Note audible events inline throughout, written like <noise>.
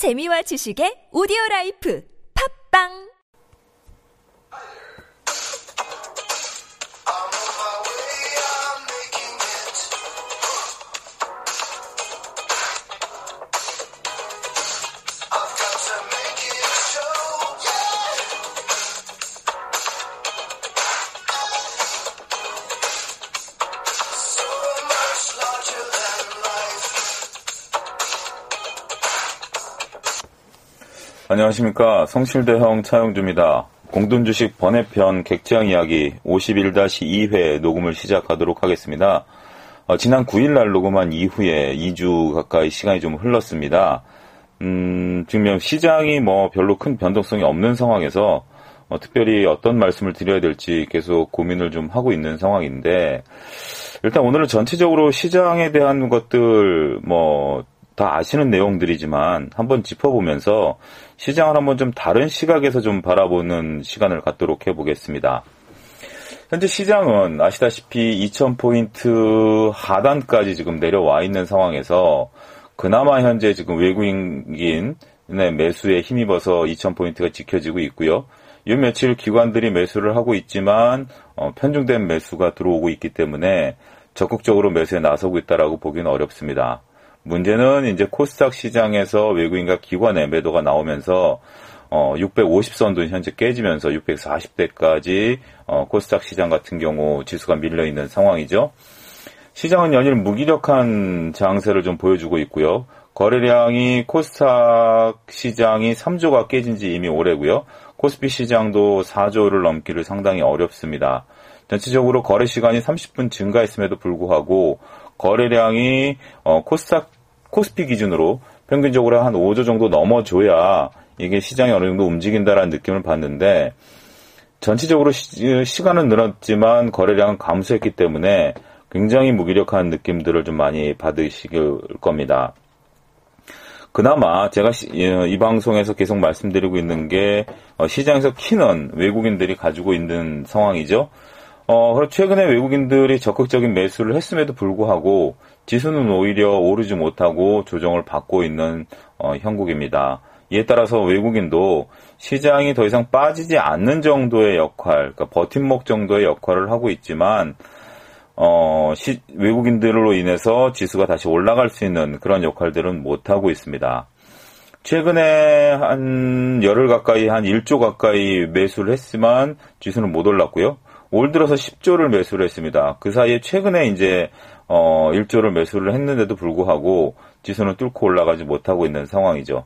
재미와 지식의 오디오 라이프. 팝빵 안녕하십니까. 성실대형 차영주입니다. 공돈주식 번외편 객지양 이야기 51-2회 녹음을 시작하도록 하겠습니다. 어, 지난 9일 날 녹음한 이후에 2주 가까이 시간이 좀 흘렀습니다. 음, 지금 시장이 뭐 별로 큰 변동성이 없는 상황에서 어, 특별히 어떤 말씀을 드려야 될지 계속 고민을 좀 하고 있는 상황인데 일단 오늘은 전체적으로 시장에 대한 것들 뭐 다 아시는 내용들이지만 한번 짚어보면서 시장을 한번 좀 다른 시각에서 좀 바라보는 시간을 갖도록 해보겠습니다. 현재 시장은 아시다시피 2000포인트 하단까지 지금 내려와 있는 상황에서 그나마 현재 지금 외국인의 매수에 힘입어서 2000포인트가 지켜지고 있고요. 이 며칠 기관들이 매수를 하고 있지만 어, 편중된 매수가 들어오고 있기 때문에 적극적으로 매수에 나서고 있다라고 보기는 어렵습니다. 문제는 이제 코스닥 시장에서 외국인과 기관의 매도가 나오면서 어, 650선도 현재 깨지면서 640대까지 어, 코스닥 시장 같은 경우 지수가 밀려 있는 상황이죠. 시장은 연일 무기력한 장세를 좀 보여주고 있고요. 거래량이 코스닥 시장이 3조가 깨진 지 이미 오래고요. 코스피 시장도 4조를 넘기를 상당히 어렵습니다. 전체적으로 거래 시간이 30분 증가했음에도 불구하고 거래량이 어, 코스닥 코스피 기준으로 평균적으로 한 5조 정도 넘어줘야 이게 시장이 어느 정도 움직인다라는 느낌을 받는데 전체적으로 시, 간은 늘었지만 거래량은 감소했기 때문에 굉장히 무기력한 느낌들을 좀 많이 받으실 겁니다. 그나마 제가 시, 이 방송에서 계속 말씀드리고 있는 게 어, 시장에서 키는 외국인들이 가지고 있는 상황이죠. 어, 최근에 외국인들이 적극적인 매수를 했음에도 불구하고 지수는 오히려 오르지 못하고 조정을 받고 있는 어, 형국입니다. 이에 따라서 외국인도 시장이 더 이상 빠지지 않는 정도의 역할, 그러니까 버팀목 정도의 역할을 하고 있지만 어, 시, 외국인들로 인해서 지수가 다시 올라갈 수 있는 그런 역할들은 못하고 있습니다. 최근에 한 열흘 가까이 한 1조 가까이 매수를 했지만 지수는 못 올랐고요. 올 들어서 10조를 매수를 했습니다. 그 사이에 최근에 이제 어 1조를 매수를 했는데도 불구하고 지수는 뚫고 올라가지 못하고 있는 상황이죠.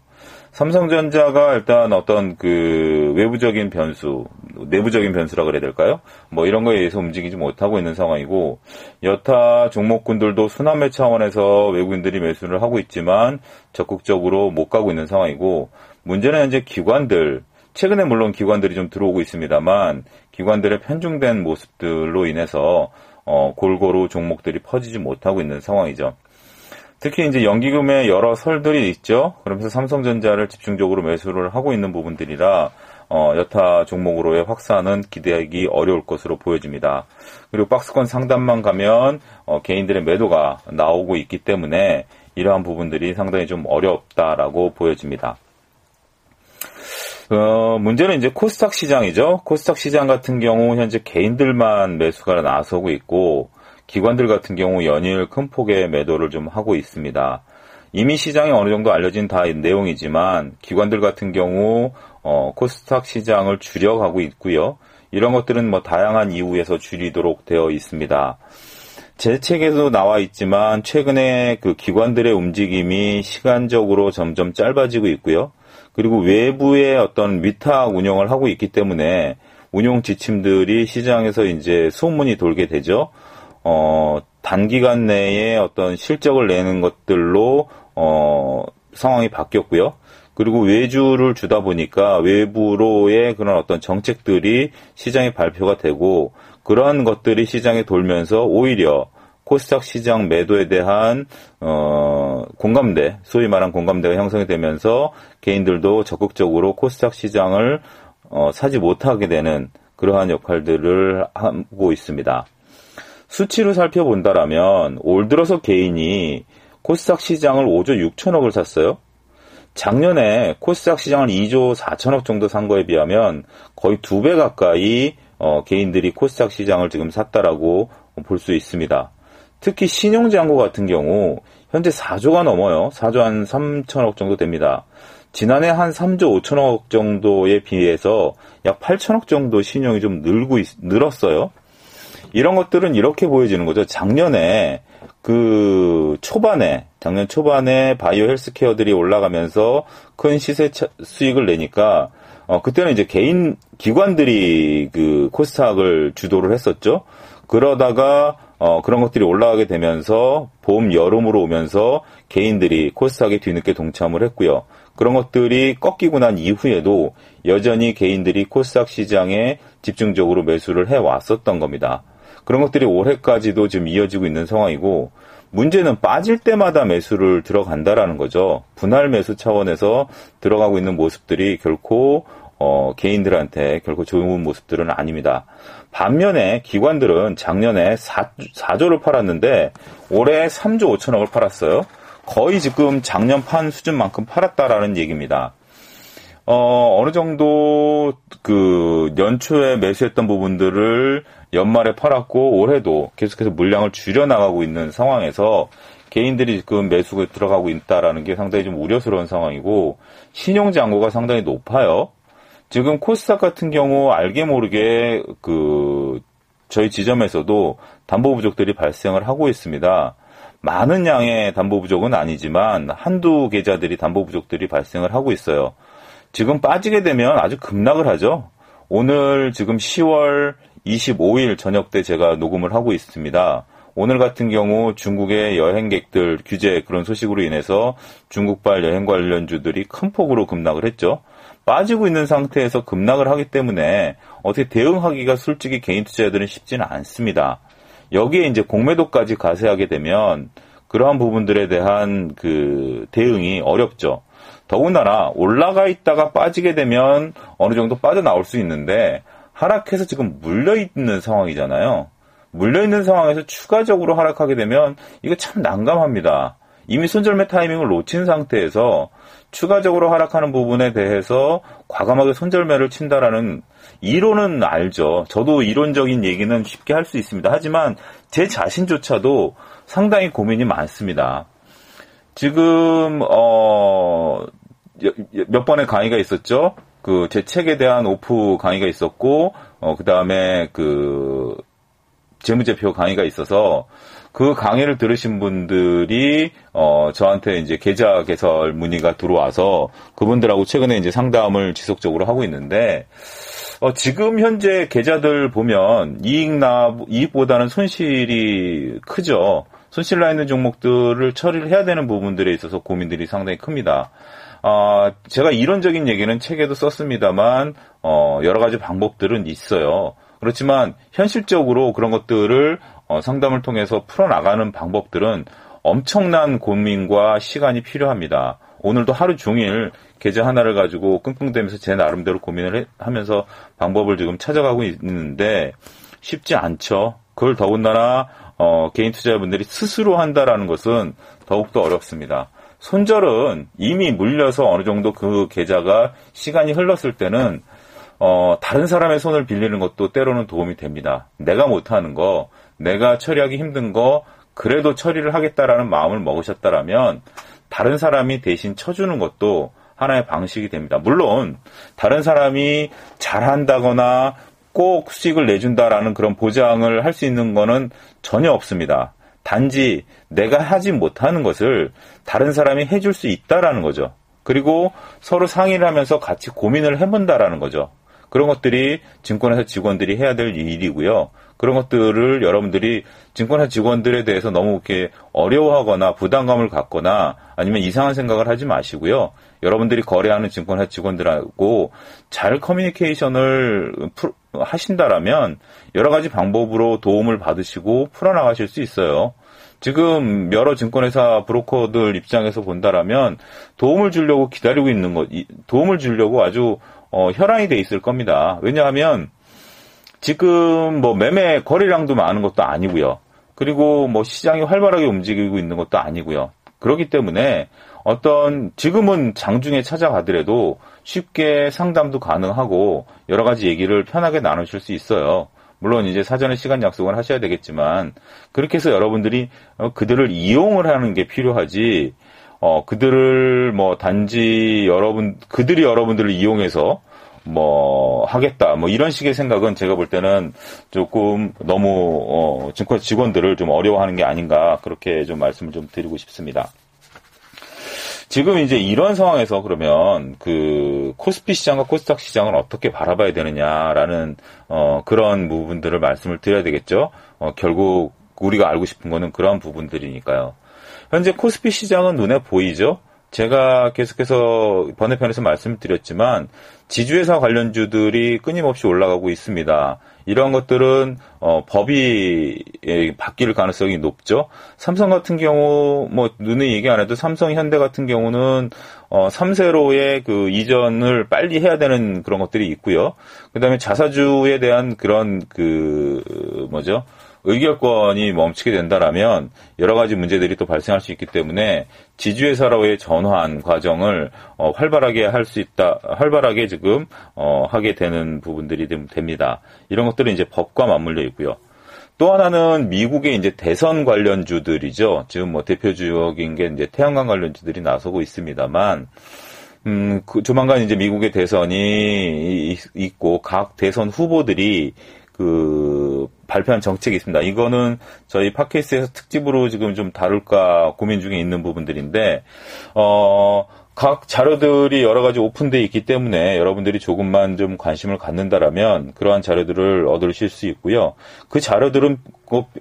삼성전자가 일단 어떤 그 외부적인 변수, 내부적인 변수라 그래야 될까요? 뭐 이런 거에 의해서 움직이지 못하고 있는 상황이고 여타 종목군들도 순환매 차원에서 외국인들이 매수를 하고 있지만 적극적으로 못 가고 있는 상황이고 문제는 현재 기관들 최근에 물론 기관들이 좀 들어오고 있습니다만 기관들의 편중된 모습들로 인해서 어, 골고루 종목들이 퍼지지 못하고 있는 상황이죠. 특히 이제 연기금의 여러 설들이 있죠. 그러면서 삼성전자를 집중적으로 매수를 하고 있는 부분들이라 어, 여타 종목으로의 확산은 기대하기 어려울 것으로 보여집니다. 그리고 박스권 상단만 가면 어, 개인들의 매도가 나오고 있기 때문에 이러한 부분들이 상당히 좀 어렵다라고 보여집니다. 어, 문제는 이제 코스닥 시장이죠. 코스닥 시장 같은 경우 현재 개인들만 매수가 나서고 있고 기관들 같은 경우 연일 큰 폭의 매도를 좀 하고 있습니다. 이미 시장에 어느 정도 알려진 다 내용이지만 기관들 같은 경우 어, 코스닥 시장을 줄여가고 있고요. 이런 것들은 뭐 다양한 이유에서 줄이도록 되어 있습니다. 제 책에도 나와 있지만 최근에 그 기관들의 움직임이 시간적으로 점점 짧아지고 있고요. 그리고 외부의 어떤 위탁 운영을 하고 있기 때문에 운용 지침들이 시장에서 이제 소문이 돌게 되죠. 어, 단기간 내에 어떤 실적을 내는 것들로 어, 상황이 바뀌었고요. 그리고 외주를 주다 보니까 외부로의 그런 어떤 정책들이 시장에 발표가 되고 그러한 것들이 시장에 돌면서 오히려 코스닥 시장 매도에 대한 어 공감대, 소위 말한 공감대가 형성이 되면서 개인들도 적극적으로 코스닥 시장을 어 사지 못하게 되는 그러한 역할들을 하고 있습니다. 수치로 살펴본다라면 올 들어서 개인이 코스닥 시장을 5조 6천억을 샀어요. 작년에 코스닥 시장을 2조 4천억 정도 산 거에 비하면 거의 두 배 가까이 어, 개인들이 코스닥 시장을 지금 샀다라고 볼 수 있습니다. 특히 신용장고 같은 경우 현재 4조가 넘어요. 4조 한 3천억 정도 됩니다. 지난해 한 3조 5천억 정도에 비해서 약 8천억 정도 신용이 좀 늘고 있, 늘었어요. 이런 것들은 이렇게 보여지는 거죠. 작년에 그 초반에 작년 초반에 바이오 헬스케어들이 올라가면서 큰 시세 차, 수익을 내니까 어 그때는 이제 개인 기관들이 그 코스닥을 주도를 했었죠. 그러다가 어 그런 것들이 올라가게 되면서 봄 여름으로 오면서 개인들이 코스닥에 뒤늦게 동참을 했고요. 그런 것들이 꺾이고 난 이후에도 여전히 개인들이 코스닥 시장에 집중적으로 매수를 해 왔었던 겁니다. 그런 것들이 올해까지도 지금 이어지고 있는 상황이고 문제는 빠질 때마다 매수를 들어간다라는 거죠. 분할 매수 차원에서 들어가고 있는 모습들이 결코 어, 개인들한테 결코 좋은 모습들은 아닙니다. 반면에 기관들은 작년에 4, 4조를 팔았는데 올해 3조 5천억을 팔았어요. 거의 지금 작년 판 수준만큼 팔았다라는 얘기입니다. 어, 어느 정도 그 연초에 매수했던 부분들을 연말에 팔았고 올해도 계속해서 물량을 줄여나가고 있는 상황에서 개인들이 지금 매수가 들어가고 있다라는 게 상당히 좀 우려스러운 상황이고 신용 잔고가 상당히 높아요. 지금 코스닥 같은 경우 알게 모르게 그 저희 지점에서도 담보 부족들이 발생을 하고 있습니다. 많은 양의 담보 부족은 아니지만 한두 계좌들이 담보 부족들이 발생을 하고 있어요. 지금 빠지게 되면 아주 급락을 하죠. 오늘 지금 10월 25일 저녁 때 제가 녹음을 하고 있습니다. 오늘 같은 경우 중국의 여행객들 규제 그런 소식으로 인해서 중국발 여행 관련주들이 큰 폭으로 급락을 했죠. 빠지고 있는 상태에서 급락을 하기 때문에 어떻게 대응하기가 솔직히 개인 투자자들은 쉽지는 않습니다. 여기에 이제 공매도까지 가세하게 되면 그러한 부분들에 대한 그 대응이 어렵죠. 더군다나 올라가 있다가 빠지게 되면 어느 정도 빠져나올 수 있는데 하락해서 지금 물려있는 상황이잖아요. 물려있는 상황에서 추가적으로 하락하게 되면 이거 참 난감합니다. 이미 손절매 타이밍을 놓친 상태에서 추가적으로 하락하는 부분에 대해서 과감하게 손절매를 친다라는 이론은 알죠. 저도 이론적인 얘기는 쉽게 할 수 있습니다. 하지만 제 자신조차도 상당히 고민이 많습니다. 지금 어, 몇 번의 강의가 있었죠. 그 제 책에 대한 오프 강의가 있었고 어 그다음에 그 재무제표 강의가 있어서 그 강의를 들으신 분들이 어 저한테 이제 계좌 개설 문의가 들어와서 그분들하고 최근에 이제 상담을 지속적으로 하고 있는데 어 지금 현재 계좌들 보면 이익 나 이익보다는 손실이 크죠. 손실 나 있는 종목들을 처리를 해야 되는 부분들에 있어서 고민들이 상당히 큽니다. 어, 제가 이론적인 얘기는 책에도 썼습니다만 어, 여러 가지 방법들은 있어요. 그렇지만 현실적으로 그런 것들을 어, 상담을 통해서 풀어나가는 방법들은 엄청난 고민과 시간이 필요합니다. 오늘도 하루 종일 계좌 하나를 가지고 끙끙대면서 제 나름대로 고민을 해, 하면서 방법을 지금 찾아가고 있는데 쉽지 않죠. 그걸 더군다나 어, 개인 투자자분들이 스스로 한다라는 것은 더욱더 어렵습니다. 손절은 이미 물려서 어느 정도 그 계좌가 시간이 흘렀을 때는 어, 다른 사람의 손을 빌리는 것도 때로는 도움이 됩니다. 내가 못하는 거, 내가 처리하기 힘든 거, 그래도 처리를 하겠다라는 마음을 먹으셨다라면 다른 사람이 대신 쳐주는 것도 하나의 방식이 됩니다. 물론 다른 사람이 잘한다거나 꼭 수익을 내준다라는 그런 보장을 할 수 있는 거는 전혀 없습니다. 단지 내가 하지 못하는 것을 다른 사람이 해줄 수 있다라는 거죠. 그리고 서로 상의를 하면서 같이 고민을 해본다라는 거죠. 그런 것들이 증권회사 직원들이 해야 될 일이고요. 그런 것들을 여러분들이 증권회사 직원들에 대해서 너무 이렇게 어려워하거나 부담감을 갖거나 아니면 이상한 생각을 하지 마시고요. 여러분들이 거래하는 증권회사 직원들하고 잘 커뮤니케이션을 하신다라면 여러 가지 방법으로 도움을 받으시고 풀어나가실 수 있어요. 지금 여러 증권회사 브로커들 입장에서 본다라면 도움을 주려고 기다리고 있는 것, 도움을 주려고 아주 어, 혈안이 돼 있을 겁니다. 왜냐하면 지금 뭐 매매 거래량도 많은 것도 아니고요. 그리고 뭐 시장이 활발하게 움직이고 있는 것도 아니고요. 그렇기 때문에 어떤 지금은 장중에 찾아가더라도 쉽게 상담도 가능하고 여러 가지 얘기를 편하게 나누실 수 있어요. 물론 이제 사전에 시간 약속을 하셔야 되겠지만 그렇게 해서 여러분들이 어, 그들을 이용을 하는 게 필요하지 어 그들을 뭐 단지 여러분 그들이 여러분들을 이용해서 뭐 하겠다 뭐 이런 식의 생각은 제가 볼 때는 조금 너무 어 증권 직원들을 좀 어려워하는 게 아닌가 그렇게 좀 말씀을 좀 드리고 싶습니다. 지금 이제 이런 상황에서 그러면 그 코스피 시장과 코스닥 시장을 어떻게 바라봐야 되느냐라는 어 그런 부분들을 말씀을 드려야 되겠죠. 어 결국 우리가 알고 싶은 거는 그런 부분들이니까요. 현재 코스피 시장은 눈에 보이죠. 제가 계속해서 번외편에서 말씀드렸지만 지주회사 관련주들이 끊임없이 올라가고 있습니다. 이런 것들은 어, 법이 예, 바뀔 가능성이 높죠. 삼성 같은 경우 뭐 눈에 얘기 안 해도 삼성 현대 같은 경우는 어, 3세로의 그 이전을 빨리 해야 되는 그런 것들이 있고요. 그다음에 자사주에 대한 그런 그 뭐죠? 의결권이 멈추게 된다라면 여러 가지 문제들이 또 발생할 수 있기 때문에 지주회사로의 전환 과정을 어, 활발하게 할 수 있다, 활발하게 지금 어, 하게 되는 부분들이 됩니다. 이런 것들은 이제 법과 맞물려 있고요. 또 하나는 미국의 이제 대선 관련주들이죠. 지금 뭐 대표적인 게 이제 태양광 관련주들이 나서고 있습니다만, 음, 그 조만간 이제 미국의 대선이 있고 각 대선 후보들이 그 발표한 정책이 있습니다. 이거는 저희 팟캐스트에서 특집으로 지금 좀 다룰까 고민 중에 있는 부분들인데 어. 각 자료들이 여러 가지 오픈되어 있기 때문에 여러분들이 조금만 좀 관심을 갖는다라면 그러한 자료들을 얻으실 수 있고요. 그 자료들은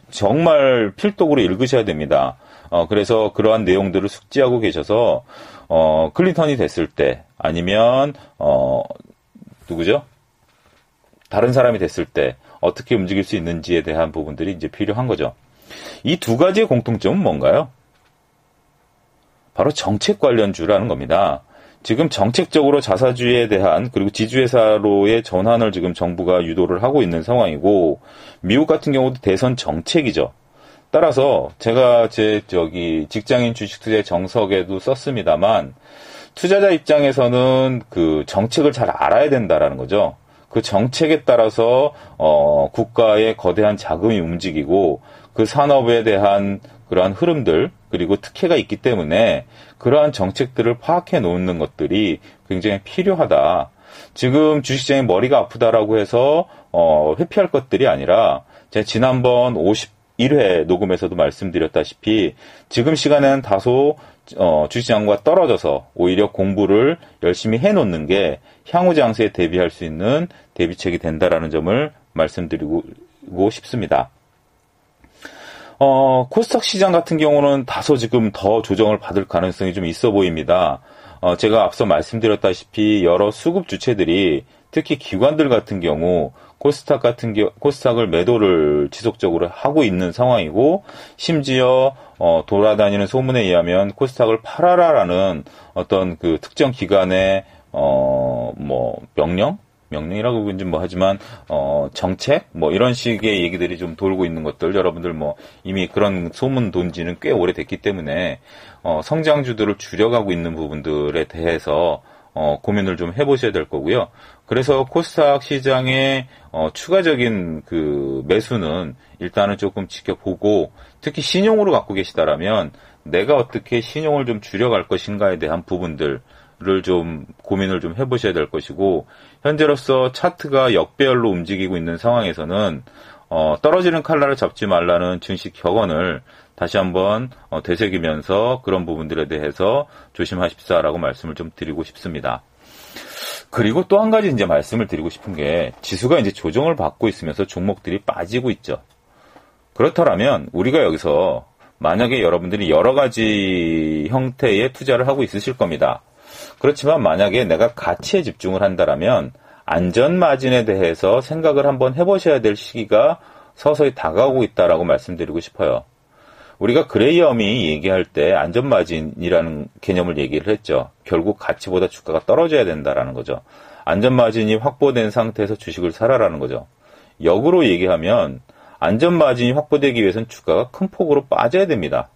정말 필독으로 읽으셔야 됩니다. 어, 그래서 그러한 내용들을 숙지하고 계셔서, 어, 클린턴이 됐을 때, 아니면, 어, 누구죠? 다른 사람이 됐을 때 어떻게 움직일 수 있는지에 대한 부분들이 이제 필요한 거죠. 이 두 가지의 공통점은 뭔가요? 바로 정책 관련주라는 겁니다. 지금 정책적으로 자사주에 대한 그리고 지주회사로의 전환을 지금 정부가 유도를 하고 있는 상황이고 미국 같은 경우도 대선 정책이죠. 따라서 제가 제 저기 직장인 주식 투자 정석에도 썼습니다만 투자자 입장에서는 그 정책을 잘 알아야 된다라는 거죠. 그 정책에 따라서 어, 국가의 거대한 자금이 움직이고 그 산업에 대한 그러한 흐름들 그리고 특혜가 있기 때문에 그러한 정책들을 파악해 놓는 것들이 굉장히 필요하다. 지금 주식시장에 머리가 아프다라고 해서 어, 회피할 것들이 아니라 제가 지난번 51회 녹음에서도 말씀드렸다시피 지금 시간에는 다소 어, 주시장과 떨어져서 오히려 공부를 열심히 해놓는 게 향후 장세에 대비할 수 있는 대비책이 된다라는 점을 말씀드리고 싶습니다. 어, 코스닥 시장 같은 경우는 다소 지금 더 조정을 받을 가능성이 좀 있어 보입니다. 어, 제가 앞서 말씀드렸다시피 여러 수급 주체들이 특히 기관들 같은 경우 코스닥 같은 겨, 코스닥을 매도를 지속적으로 하고 있는 상황이고 심지어 어, 돌아다니는 소문에 의하면 코스닥을 팔아라라는 어떤 그 특정 기관의 어, 뭐 명령 명령이라고 이제 뭐 하지만 어 정책 뭐 이런 식의 얘기들이 좀 돌고 있는 것들 여러분들 뭐 이미 그런 소문 돈지는 꽤 오래됐기 때문에 어 성장주들을 줄여가고 있는 부분들에 대해서 어, 고민을 좀 해보셔야 될 거고요. 그래서 코스닥 시장의 어, 추가적인 그 매수는 일단은 조금 지켜보고 특히 신용으로 갖고 계시다라면 내가 어떻게 신용을 좀 줄여갈 것인가에 대한 부분들 을좀 고민을 좀 해보셔야 될 것이고 현재로서 차트가 역배열로 움직이고 있는 상황에서는 어, 떨어지는 칼날을 잡지 말라는 증시 격언을 다시 한번 어, 되새기면서 그런 부분들에 대해서 조심하십사라고 말씀을 좀 드리고 싶습니다. 그리고 또 한 가지 이제 말씀을 드리고 싶은 게 지수가 이제 조정을 받고 있으면서 종목들이 빠지고 있죠. 그렇다면 우리가 여기서 만약에 여러분들이 여러 가지 형태의 투자를 하고 있으실 겁니다. 그렇지만 만약에 내가 가치에 집중을 한다라면 안전 마진에 대해서 생각을 한번 해보셔야 될 시기가 서서히 다가오고 있다라고 말씀드리고 싶어요. 우리가 그레이엄이 얘기할 때 안전 마진이라는 개념을 얘기를 했죠. 결국 가치보다 주가가 떨어져야 된다라는 거죠. 안전 마진이 확보된 상태에서 주식을 사라라는 거죠. 역으로 얘기하면 안전 마진이 확보되기 위해서는 주가가 큰 폭으로 빠져야 됩니다.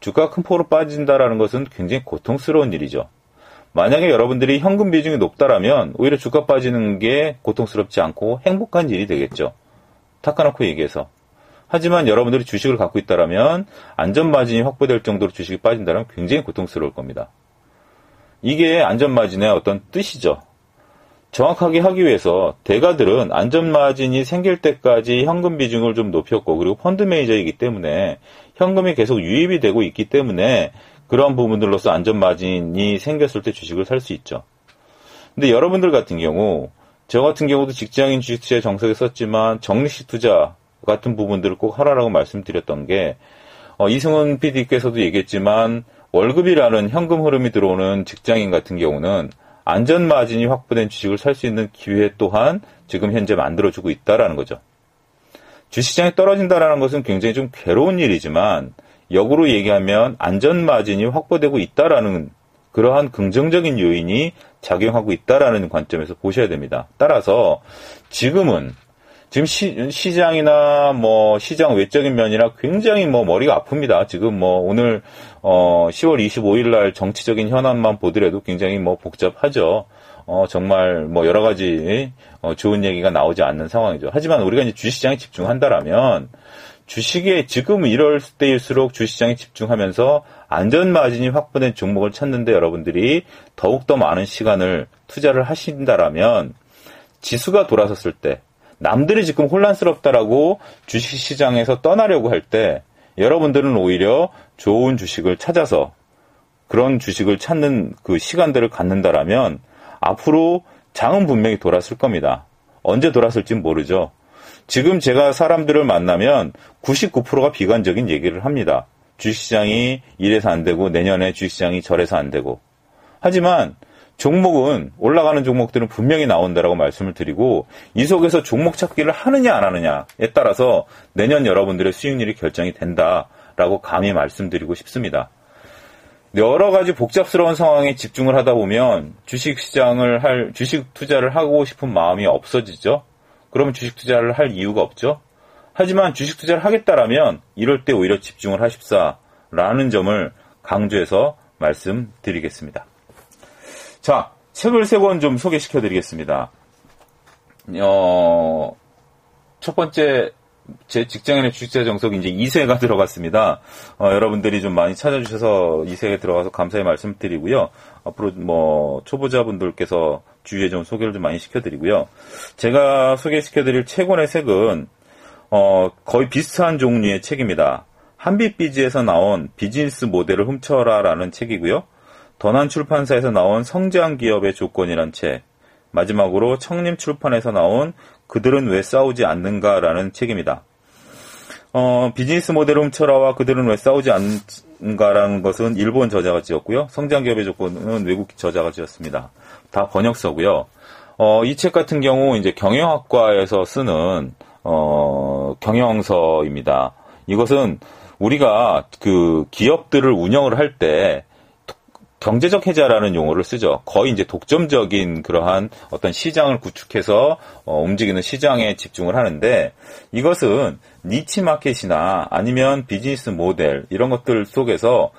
주가가 큰 폭으로 빠진다라는 것은 굉장히 고통스러운 일이죠. 만약에 여러분들이 현금 비중이 높다라면 오히려 주가 빠지는 게 고통스럽지 않고 행복한 일이 되겠죠. 닦아놓고 얘기해서. 하지만 여러분들이 주식을 갖고 있다라면 안전 마진이 확보될 정도로 주식이 빠진다면 굉장히 고통스러울 겁니다. 이게 안전 마진의 어떤 뜻이죠. 정확하게 하기 위해서 대가들은 안전 마진이 생길 때까지 현금 비중을 좀 높였고 그리고 펀드 매니저이기 때문에 현금이 계속 유입이 되고 있기 때문에 그런 부분들로서 안전 마진이 생겼을 때 주식을 살 수 있죠. 근데 여러분들 같은 경우 저 같은 경우도 직장인 주식 투자에 정석에 썼지만 적립식 투자 같은 부분들을 꼭 하라라고 말씀드렸던 게 어, 이승훈 PD께서도 얘기했지만 월급이라는 현금 흐름이 들어오는 직장인 같은 경우는 안전 마진이 확보된 주식을 살 수 있는 기회 또한 지금 현재 만들어주고 있다라는 거죠. 주식시장이 떨어진다라는 것은 굉장히 좀 괴로운 일이지만 역으로 얘기하면 안전 마진이 확보되고 있다라는 그러한 긍정적인 요인이 작용하고 있다라는 관점에서 보셔야 됩니다. 따라서 지금은 지금 시, 장이나뭐 시장 외적인 면이나 굉장히 뭐 머리가 아픕니다. 지금 뭐 오늘 어 10월 25일 날 정치적인 현안만 보더라도 굉장히 뭐 복잡하죠. 어 정말 뭐 여러 가지 어 좋은 얘기가 나오지 않는 상황이죠. 하지만 우리가 이제 주시장에 집중한다라면 주식에 지금 이럴 때일수록 주시장에 집중하면서 안전 마진이 확보된 종목을 찾는데 여러분들이 더욱더 많은 시간을 투자를 하신다라면 지수가 돌아섰을 때 남들이 지금 혼란스럽다라고 주식 시장에서 떠나려고 할 때 여러분들은 오히려 좋은 주식을 찾아서 그런 주식을 찾는 그 시간들을 갖는다라면 앞으로 장은 분명히 돌았을 겁니다. 언제 돌았을지 모르죠. 지금 제가 사람들을 만나면 99%가 비관적인 얘기를 합니다. 주식시장이 이래서 안 되고 내년에 주식시장이 저래서 안 되고. 하지만 종목은 올라가는 종목들은 분명히 나온다라고 말씀을 드리고 이 속에서 종목 찾기를 하느냐 안 하느냐에 따라서 내년 여러분들의 수익률이 결정이 된다라고 감히 말씀드리고 싶습니다. 여러 가지 복잡스러운 상황에 집중을 하다 보면 주식 시장을 할 주식 투자를 하고 싶은 마음이 없어지죠. 그러면 주식 투자를 할 이유가 없죠. 하지만 주식 투자를 하겠다라면 이럴 때 오히려 집중을 하십사라는 점을 강조해서 말씀드리겠습니다. 자, 책을 세 권 좀 소개시켜 드리겠습니다. 어, 첫 번째, 제 직장인의 주식자 정석 이제 2세가 <laughs> 들어갔습니다. 어, 여러분들이 좀 많이 찾아주셔서 2세에 들어가서 감사의 말씀 드리고요. 앞으로 뭐, 초보자분들께서 주위에 좀 소개를 좀 많이 시켜드리고요. 제가 소개시켜드릴 최권의 책은, 어, 거의 비슷한 종류의 책입니다. 한빛비지에서 나온 비즈니스 모델을 훔쳐라라는 책이고요. 더난 출판사에서 나온 성장 기업의 조건이란 책, 마지막으로 청림 출판에서 나온 그들은 왜 싸우지 않는가라는 책입니다. 어, 비즈니스 모델 훔쳐라와 그들은 왜 싸우지 않 는가라는 것은 일본 저자가 지었고요. 성장 기업의 조건은 외국 저자가 지었습니다. 다 번역서고요. 어, 이 책 같은 경우 이제 경영학과에서 쓰는 어, 경영서입니다. 이것은 우리가 그 기업들을 운영을 할 때 경제적 해자라는 용어를 쓰죠. 거의 이제 독점적인 그러한 어떤 시장을 구축해서 어, 움직이는 시장에 집중을 하는데 이것은 니치 마켓이나 아니면 비즈니스 모델 이런 것들 속에서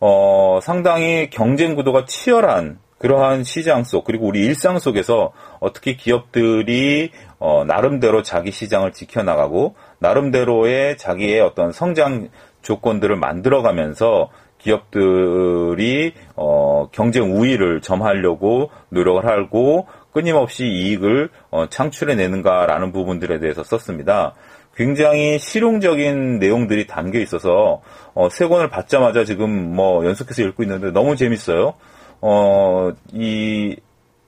어, 상당히 경쟁 구도가 치열한 그러한 시장 속 그리고 우리 일상 속에서 어떻게 기업들이 어, 나름대로 자기 시장을 지켜나가고 나름대로의 자기의 어떤 성장 조건들을 만들어가면서 기업들이 어, 경쟁 우위를 점하려고 노력을 하고 끊임없이 이익을 어, 창출해내는가라는 부분들에 대해서 썼습니다. 굉장히 실용적인 내용들이 담겨 있어서 어, 세 권을 받자마자 지금 뭐 연속해서 읽고 있는데 너무 재밌어요. 어, 이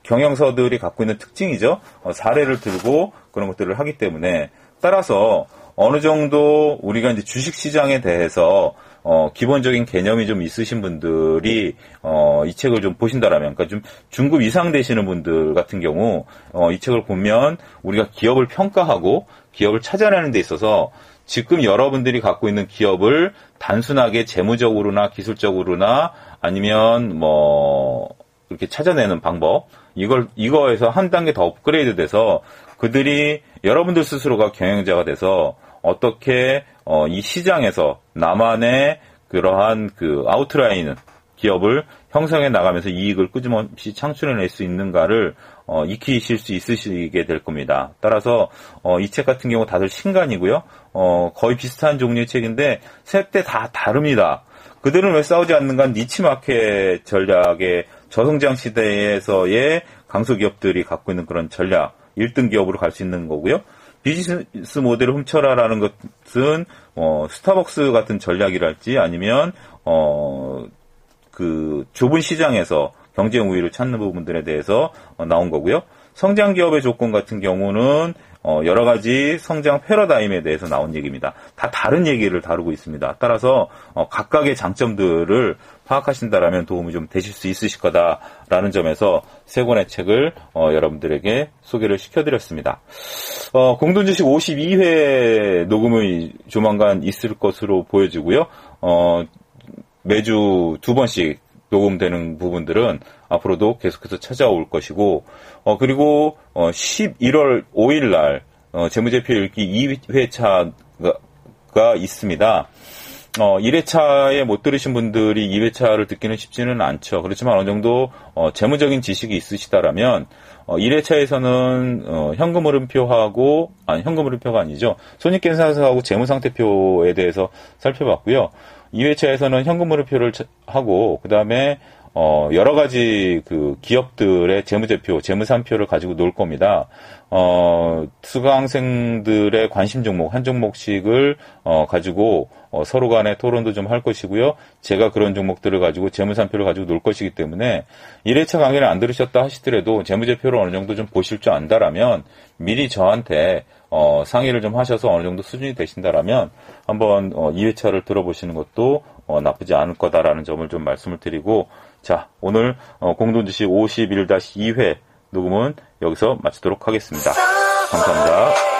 경영서들이 갖고 있는 특징이죠. 어, 사례를 들고 그런 것들을 하기 때문에 따라서 어느 정도 우리가 이제 주식 시장에 대해서 어, 기본적인 개념이 좀 있으신 분들이 어, 이 책을 좀 보신다라면, 그러니까 좀 중급 이상 되시는 분들 같은 경우 어, 이 책을 보면 우리가 기업을 평가하고 기업을 찾아내는 데 있어서 지금 여러분들이 갖고 있는 기업을 단순하게 재무적으로나 기술적으로나 아니면 뭐 이렇게 찾아내는 방법 이걸 이거에서 한 단계 더 업그레이드 돼서 그들이 여러분들 스스로가 경영자가 돼서 어떻게 어, 이 시장에서 나만의 그 그러한 그 아웃라인 기업을 형성해 나가면서 이익을 꾸준히 창출해낼 수 있는가를 어, 익히실 수 있으시게 될 겁니다. 따라서 어, 이 책 같은 경우 다들 신간이고요. 어, 거의 비슷한 종류의 책인데 세때다 다릅니다. 그들은 왜 싸우지 않는가? 니치마켓 전략의 저성장 시대에서의 강소기업들이 갖고 있는 그런 전략, 1등 기업으로 갈 수 있는 거고요. 비즈니스 모델을 훔쳐라라는 것은 어, 스타벅스 같은 전략이랄지 아니면 어, 그 좁은 시장에서 경쟁 우위를 찾는 부분들에 대해서 어, 나온 거고요. 성장 기업의 조건 같은 경우는 어, 여러 가지 성장 패러다임에 대해서 나온 얘기입니다. 다 다른 얘기를 다루고 있습니다. 따라서 어, 각각의 장점들을 파악하신다라면 도움이 좀 되실 수 있으실 거다라는 점에서 세 권의 책을 어, 여러분들에게 소개를 시켜드렸습니다. 어, 공동주식 52회 녹음이 조만간 있을 것으로 보여지고요. 어, 매주 두 번씩 녹음되는 부분들은 앞으로도 계속해서 찾아올 것이고, 어, 그리고, 어, 11월 5일 날, 어, 재무제표 읽기 2회차가 있습니다. 어, 1회차에 못 들으신 분들이 2회차를 듣기는 쉽지는 않죠. 그렇지만 어느 정도, 어, 재무적인 지식이 있으시다라면, 어, 1회차에서는, 어, 현금 흐름표하고, 아니, 현금 흐름표가 아니죠. 손익계산서하고 재무상태표에 대해서 살펴봤고요. 2회차에서는 현금 흐름표를 하고, 그 다음에, 어, 여러 가지 그 기업들의 재무제표, 재무산표를 가지고 놀 겁니다. 어, 수강생들의 관심 종목, 한 종목씩을, 어, 가지고, 어, 서로 간에 토론도 좀 할 것이고요. 제가 그런 종목들을 가지고 재무산표를 가지고 놀 것이기 때문에 1회차 강의를 안 들으셨다 하시더라도 재무제표를 어느 정도 좀 보실 줄 안다라면 미리 저한테 어, 상의를 좀 하셔서 어느 정도 수준이 되신다라면 한번 어, 2회차를 들어보시는 것도 어, 나쁘지 않을 거다라는 점을 좀 말씀을 드리고 자 오늘 어, 공동주식 51-2회 녹음은 여기서 마치도록 하겠습니다. 감사합니다.